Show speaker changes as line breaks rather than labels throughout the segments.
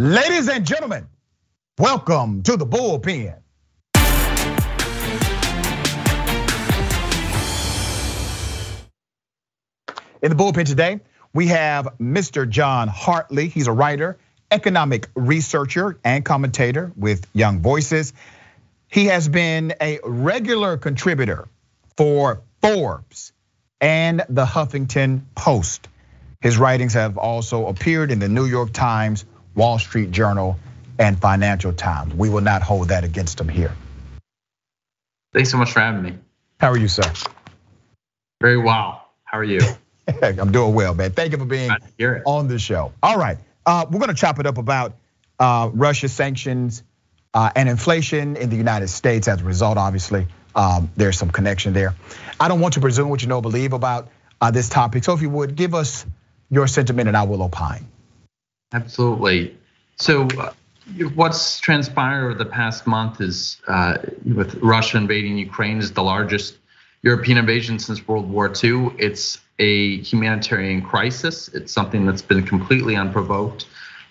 Ladies and gentlemen, welcome to the bullpen. In the bullpen today, we have Mr. John Hartley. He's a writer, economic researcher, and commentator with Young Voices. He has been a regular contributor for Forbes and the Huffington Post. His writings have also appeared in the New York Times, Wall Street Journal, and Financial Times. We will not hold that against them here.
Thanks so much for having me.
How are you, sir?
Very well. How are you?
I'm doing well, man. Thank you for being on the show. All right, uh, we're gonna chop it up about uh, Russia sanctions uh, and inflation in the United States as a result. Obviously, um, there's some connection there. I don't want to presume what you know, believe about this topic. So if you would give us your sentiment, and I will opine.
Absolutely. So. What's transpired over the past month is with Russia invading Ukraine is the largest European invasion since World War II. It's a humanitarian crisis. It's something that's been completely unprovoked.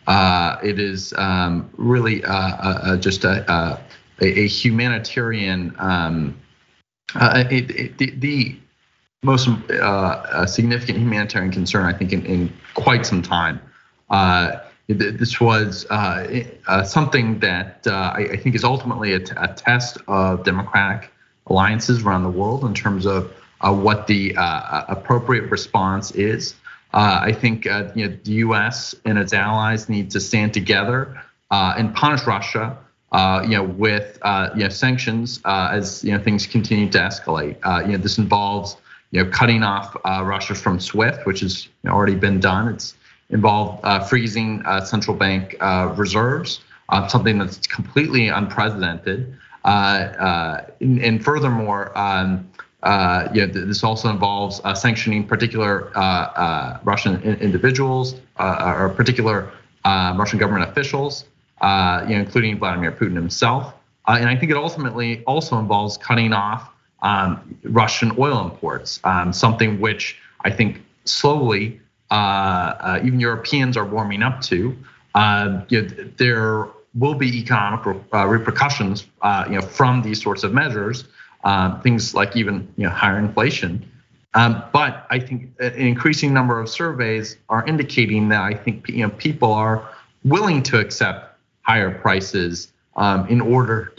Uh, it is um, really uh, uh, just a, a humanitarian, um, it, it, the, the, most significant humanitarian concern, I think, in, in quite some time. Uh, this was uh, uh, something that I think is ultimately a, a test of democratic alliances around the world in terms of uh, what the uh, appropriate response is. Uh, I think you know, the US and its allies need to stand together and punish Russia you know, with you know, sanctions as you know, things continue to escalate. You know, this involves you know, cutting off Russia from SWIFT, which has already been done. It's involved freezing central bank reserves, something that's completely unprecedented. And furthermore, um, uh, this also involves uh, sanctioning particular uh, Russian individuals or particular Russian government officials, you know, including Vladimir Putin himself. and I think it ultimately also involves cutting off um, Russian oil imports, um, something which I think slowly even Europeans are warming up to. Um, you know, there will be economic repercussions, you know, from these sorts of measures. Um, things like even you know higher inflation. Um, but I think an increasing number of surveys are indicating that I think you know people are willing to accept higher prices um, in order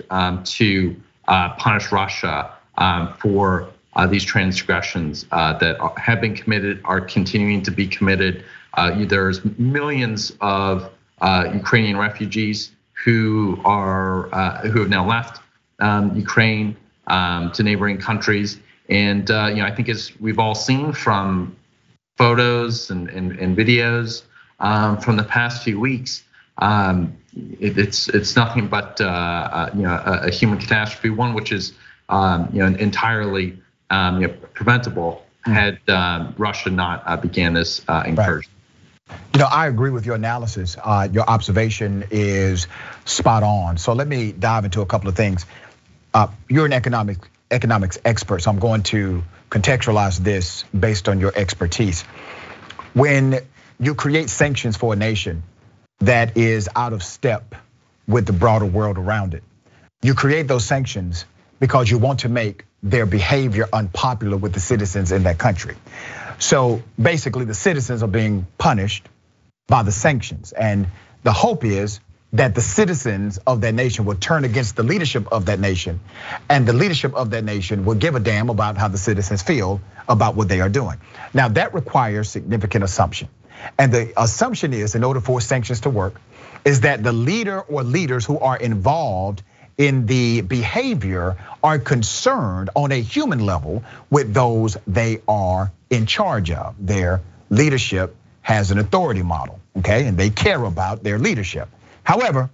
to uh, punish Russia for uh, these transgressions uh, that have been committed, are continuing to be committed. there's millions of Ukrainian refugees who are who have now left Ukraine um, to neighboring countries. And uh, you know, I think as we've all seen from photos and, and, and videos um, from the past few weeks, um, it, it's it's nothing but uh, uh you know a, a, human catastrophe, one which is um, you know entirely um, you know, preventable mm. had um, Russia not uh, began this uh, incursion.
Right. You know, I agree with your analysis. Uh, your observation is spot on. So let me dive into a couple of things. Uh, you're an economic economics expert, so I'm going to contextualize this based on your expertise. When you create sanctions for a nation that is out of step with the broader world around it, you create those sanctions because you want to make their behavior unpopular with the citizens in that country. So basically, the citizens are being punished by the sanctions. And the hope is that the citizens of that nation will turn against the leadership of that nation. And the leadership of that nation will give a damn about how the citizens feel about what they are doing. Now, that requires significant assumption. And the assumption is, in order for sanctions to work, is that the leader or leaders who are involved in the behavior are concerned on a human level with those they are in charge of. Their leadership has an authority model, okay? And they care about their leadership. However,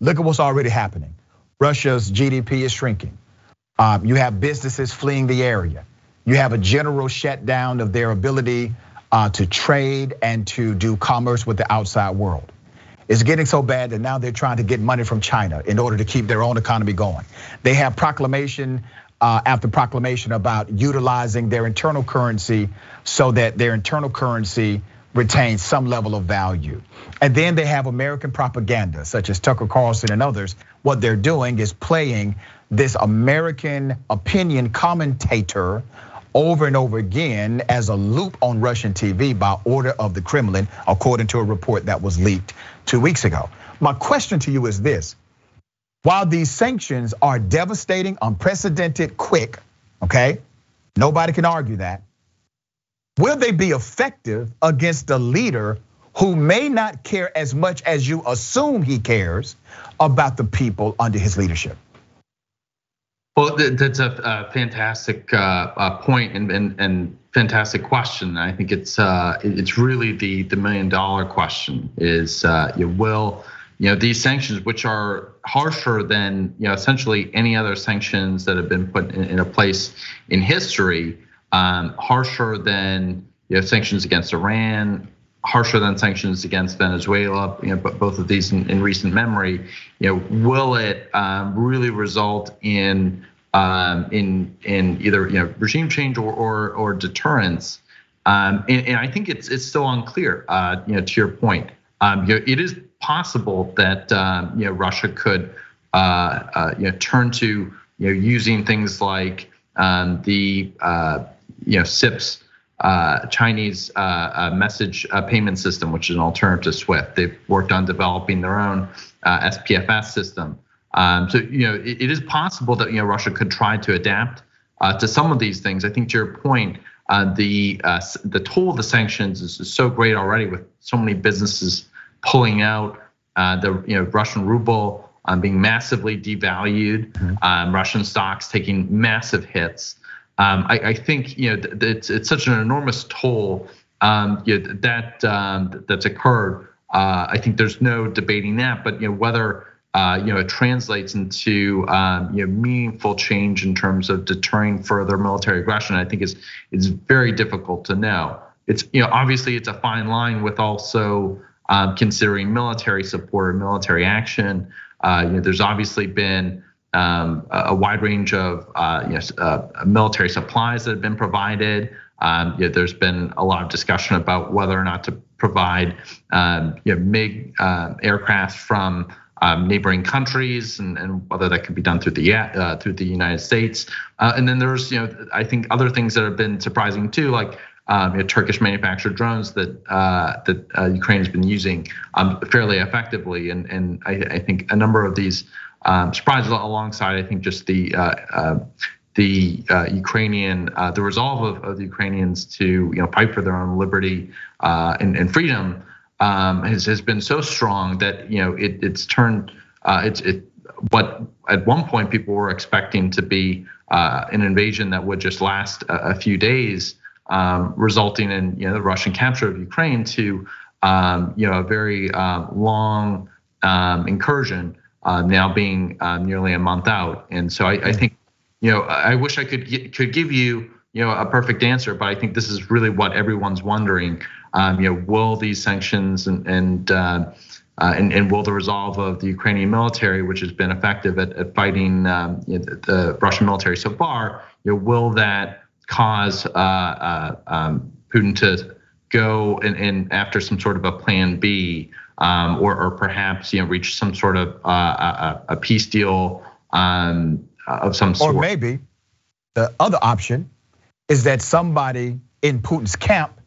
look at what's already happening. Russia's GDP is shrinking. Um, you have businesses fleeing the area. You have a general shutdown of their ability uh, to trade and to do commerce with the outside world. It's getting so bad that now they're trying to get money from China in order to keep their own economy going. They have proclamation uh, after proclamation about utilizing their internal currency so that their internal currency retains some level of value. And then they have American propaganda, such as Tucker Carlson and others. What they're doing is playing this American opinion commentator over and over again as a loop on Russian TV by order of the Kremlin, according to a report that was leaked two weeks ago. My question to you is this while these sanctions are devastating, unprecedented, quick, okay, nobody can argue that. Will they be effective against a leader who may not care as much as you assume he cares about the people under his leadership?
Well, that's a fantastic uh, uh, point and, and, and fantastic question. I think it's uh, it's really the the million dollar question is you will you know these sanctions, which are harsher than you know essentially any other sanctions that have been put in, in a place in history, um, harsher than you know sanctions against Iran, harsher than sanctions against Venezuela, you know, but both of these in, in recent memory, you know, will it um, really result in um, in in either you know regime change or or, or deterrence? Um, and, and, I think it's it's still unclear. Uh, you know, to your point, um, you know, it is possible that um, you know Russia could uh, uh, you know turn to you know using things like um, the uh, you know CIPS uh, Chinese uh, uh, message payment system, which is an alternative to SWIFT. They've worked on developing their own SPFS system. Um, so you know it, it is possible that you know Russia could try to adapt to some of these things. I think to your point, the the toll of the sanctions is, is, so great already with so many businesses pulling out, the you know Russian ruble um, being massively devalued, mm-hmm. um, Russian stocks taking massive hits. Um, I, I, think you know it's it's such an enormous toll um, you know, that um, that's occurred. Uh, I think there's no debating that. But you know whether uh, you know it translates into um, you know meaningful change in terms of deterring further military aggression, I think is is very difficult to know. It's you know obviously it's a fine line with also um, considering military support or military action. Uh, you know, there's obviously been um, a wide range of uh, you know, uh, military supplies that have been provided. Um, you know, there's been a lot of discussion about whether or not to provide um, you know, MiG uh, aircraft from um, neighboring countries, and, and, whether that could be done through the uh, through the United States. Uh, and then there's you know I think other things that have been surprising too, like um, you know, Turkish manufactured drones that uh, that uh, Ukraine has been using um, fairly effectively, and and I, I, think a number of these um, surprises alongside, I think, just the uh, uh, the uh, Ukrainian, the resolve of, of, the Ukrainians to you know fight for their own liberty and, and, freedom um, has has been so strong that you know it, it's turned it's it what at one point people were expecting to be an invasion that would just last a, a few days, um, resulting in you know the Russian capture of Ukraine to um, you know a very long incursion uh, now being uh, nearly a month out. And so I, I, think, you know, I wish I could could give you, you know, a perfect answer, but I think this is really what everyone's wondering. Um, you know, will these sanctions and and uh, uh, and, and, will the resolve of the Ukrainian military, which has been effective at, at fighting um, you know, the, the, Russian military so far, you know, will that cause uh, uh, um, Putin to go and, and after some sort of a plan B um, or, or perhaps you know reach some sort of uh, a, a, peace deal um, of some sort.
Or maybe the other option is that somebody in Putin's camp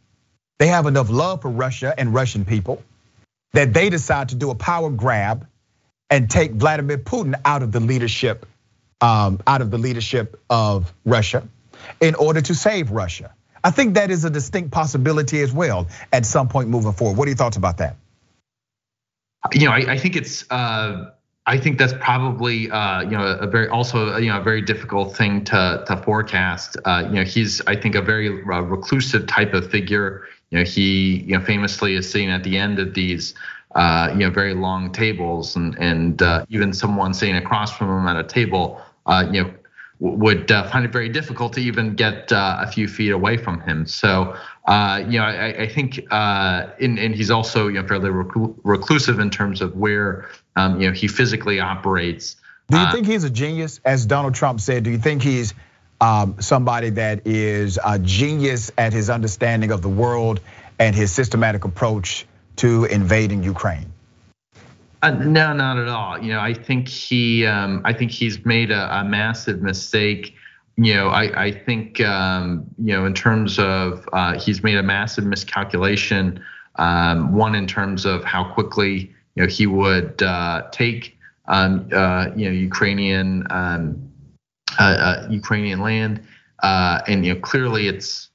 they have enough love for Russia and Russian people that they decide to do a power grab and take Vladimir Putin out of the leadership, um, out of the leadership of Russia, in order to save Russia. I think that is a distinct possibility as well at some point moving forward. What are your thoughts about that?
you know, I, I think it's. Uh, I think that's probably uh, you know a very also you know a very difficult thing to to forecast. Uh, you know, he's I think a very uh, reclusive type of figure. You know, he you know famously is sitting at the end of these uh, you know very long tables, and and uh, even someone sitting across from him at a table, uh, you know, would uh, find it very difficult to even get uh, a few feet away from him. So, uh, you know, I, I think, and, and he's also, you know, fairly reclusive in terms of where, um, you know, he physically operates.
Do you think he's a genius, as Donald Trump said? Do you think he's um, somebody that is a genius at his understanding of the world and his systematic approach to invading Ukraine?
Uh, no, not at all. You know, I think he, um, I think he's made a, a massive mistake. You know, I, I think, um, you know, in terms of uh, he's made a massive miscalculation. Um, one in terms of how quickly you know he would uh, take um, uh, you know Ukrainian um, uh, uh, Ukrainian land, and you know clearly it's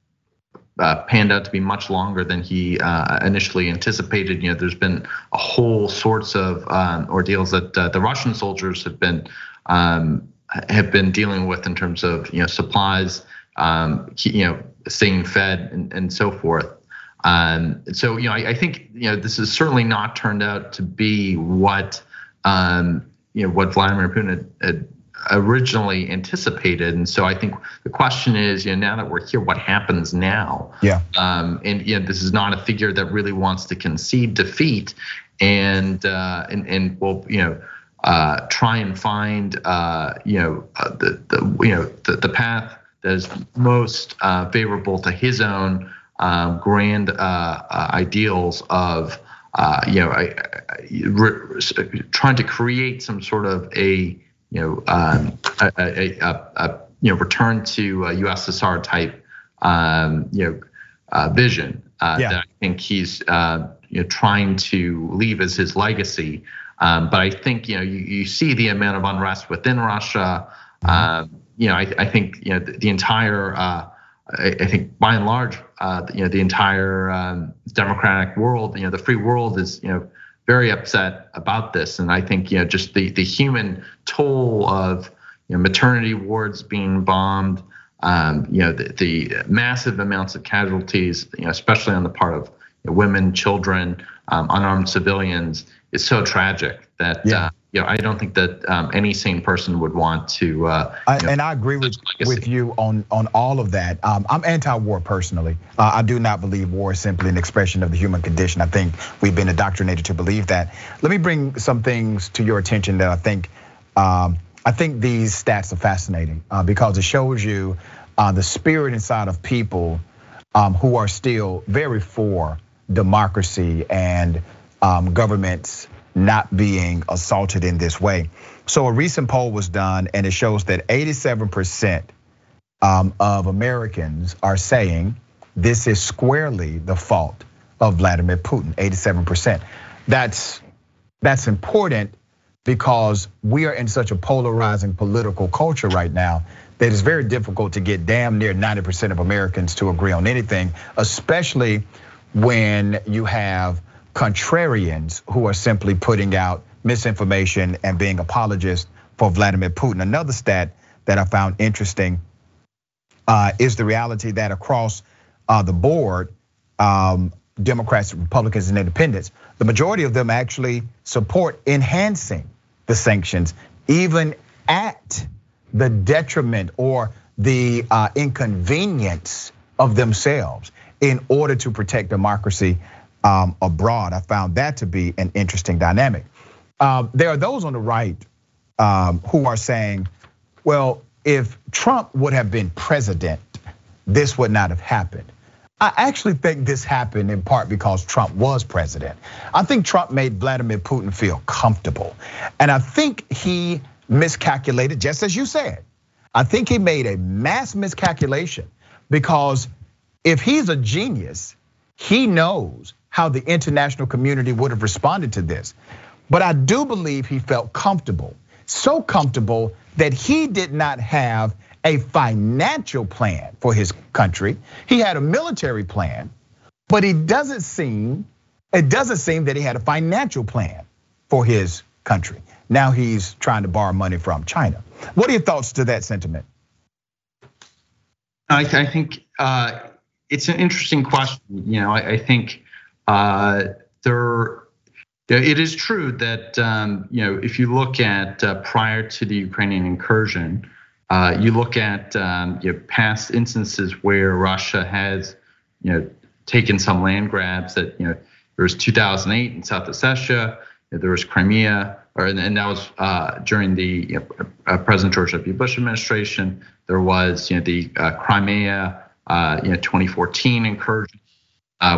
uh, panned out to be much longer than he uh, initially anticipated. You know, there's been a whole sorts of um, ordeals that uh, the Russian soldiers have been um, have been dealing with in terms of you know supplies, um, you know, staying fed and, and so forth. Um, so you know, I, I, think you know this has certainly not turned out to be what um, you know what Vladimir Putin had, had originally anticipated. And so I think the question is, you know, now that we're here, what happens now?
Yeah.
Um, and you know, this is not a figure that really wants to concede defeat, and uh, and and will you know. Uh, try and find, uh, you know, uh, the the you know the, the path that is most uh, favorable to his own um, grand uh, ideals of, you know, I, I, trying to create some sort of a you know, um, a, a, a, a, you know, return to a USSR type, um, you know, uh, vision uh, yeah. that I think he's uh, you know trying to leave as his legacy. Um, but I think you know you, you see the amount of unrest within Russia. Mm-hmm. Um, you know, I, I, think you know the, the entire. Uh, I, I, think by and large, uh, you know, the entire um, democratic world, you know, the free world is you know very upset about this. And I think you know just the the human toll of you know maternity wards being bombed, um, you know the, the, massive amounts of casualties, you know especially on the part of you know, women, children, um, unarmed civilians, is so tragic that. Yeah. Uh, you know, I don't think that um, any sane person would want to. Uh,
I, know, and I agree with with you on on all of that. Um, I'm anti-war personally. Uh, I do not believe war is simply an expression of the human condition. I think we've been indoctrinated to believe that. Let me bring some things to your attention that I think. Um, I think these stats are fascinating uh, because it shows you uh, the spirit inside of people um, who are still very for democracy and um, governments not being assaulted in this way. So a recent poll was done and it shows that 87% um, of Americans are saying this is squarely the fault of Vladimir Putin, 87%. That's that's important because we are in such a polarizing political culture right now that it's very difficult to get damn near 90% of Americans to agree on anything, especially when you have contrarians who are simply putting out misinformation and being apologists for Vladimir Putin. Another stat that I found interesting uh, is the reality that across uh, the board, um, Democrats, Republicans, and Independents, the majority of them actually support enhancing the sanctions, even at the detriment or the uh, inconvenience of themselves in order to protect democracy abroad. I found that to be an interesting dynamic. Um, there are those on the right um, who are saying, well, if Trump would have been president, this would not have happened. I actually think this happened in part because Trump was president. I think Trump made Vladimir Putin feel comfortable. And I think he miscalculated, just as you said. I think he made a mass miscalculation because if he's a genius, he knows how the international community would have responded to this. But I do believe he felt comfortable, so comfortable that he did not have a financial plan for his country. He had a military plan, but it doesn't seem it doesn't seem that he had a financial plan for his country. Now he's trying to borrow money from China. What are your thoughts to that sentiment?
I, think uh, it's an interesting question. You know, I think there, it is true that um, you know if you look at uh, prior to the Ukrainian incursion, uh, you look at um, you know, past instances where Russia has you know taken some land grabs. That you know there was 2008 in South Ossetia, there was Crimea, or and that was uh, during the you know, uh, President George W. Bush administration. There was you know the uh, Crimea you know 2014 incursion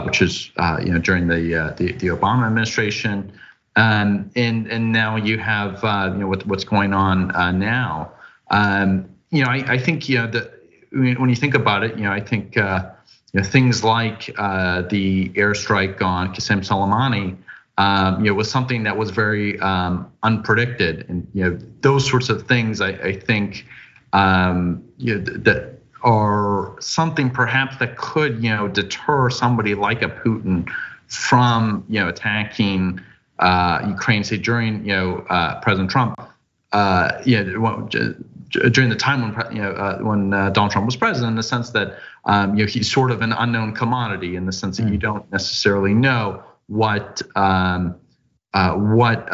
which is you know during the the, the Obama administration. Um, and and now you have uh, you know what, what's going on uh, now. Um, you know, I, I think you know that when you think about it, you know, I think uh, you know things like uh, the airstrike on Qasem Soleimani, um, you know, was something that was very um, unpredicted, and you know those sorts of things. I, I think um, you know, that are something perhaps that could you know deter somebody like a Putin from you know attacking uh, Ukraine, say during you know uh, President Trump, uh, yeah, during the time when you know uh, when uh, Donald Trump was president, in the sense that um, you know he's sort of an unknown commodity, in the sense that you don't necessarily know what um, uh, what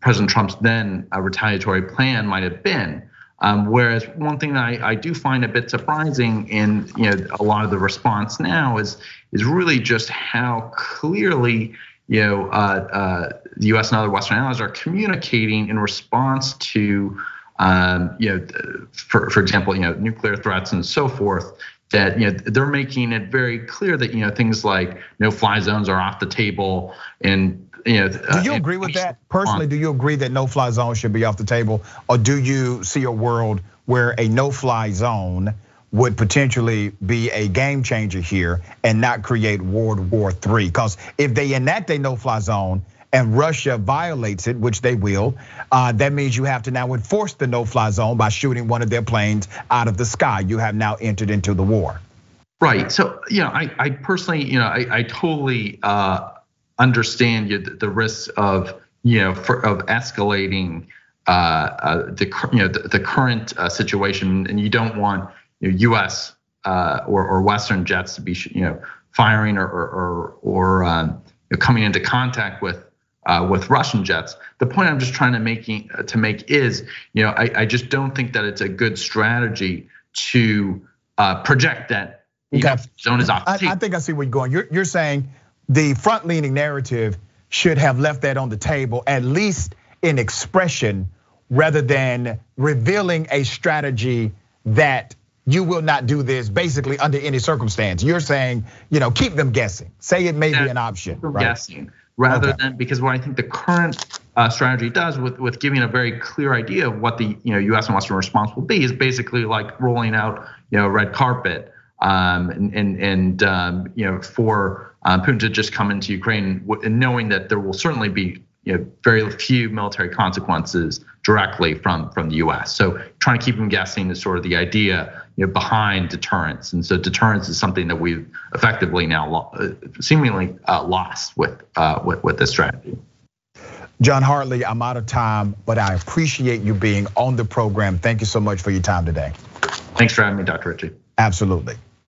President Trump's then retaliatory plan might have been. Um, whereas one thing that I, I, do find a bit surprising in you know a lot of the response now is is really just how clearly you know, uh, uh, the U.S. and other Western allies are communicating in response to, um, you know, for for example, you know, nuclear threats and so forth. That you know they're making it very clear that you know things like no-fly zones are off the table, and you know.
Do you agree with that personally? Do you agree that no-fly zone should be off the table, or do you see a world where a no-fly zone? would potentially be a game changer here and not create World War III. Because if they enact a no-fly zone and Russia violates it, which they will, uh, that means you have to now enforce the no-fly zone by shooting one of their planes out of the sky. You have now entered into the war.
Right. So, you know, I, I personally, you know, I, I totally uh, understand the risks of, you know, for, of escalating uh, uh, the, you know, the, the current situation, and you don't want you know, U.S. Uh, or, or Western jets to be you know firing or or or, um, coming into contact with uh, with Russian jets. The point I'm just trying to making uh, to make is, you know, I, I just don't think that it's a good strategy to uh, project that okay. zone is off.
I, I, think I see where you're going. You're you're saying the front leaning narrative should have left that on the table at least in expression rather than revealing a strategy that you will not do this basically under any circumstance. You're saying, you know, keep them guessing. Say it may be an option.
Right? Guessing rather okay. than because what I think the current uh, strategy does with with giving a very clear idea of what the you know U.S. and Western response will be is basically like rolling out you know red carpet um, and and, and um, you know for um, Putin to just come into Ukraine knowing that there will certainly be you know very few military consequences directly from from the U.S. So trying to keep them guessing is sort of the idea you know, behind deterrence. And so deterrence is something that we've effectively now uh, seemingly uh, lost with, uh, with, with this strategy.
John Hartley, I'm out of time, but I appreciate you being on the program. Thank you so much for your time today.
Thanks for having me, Dr. Richey.
Absolutely.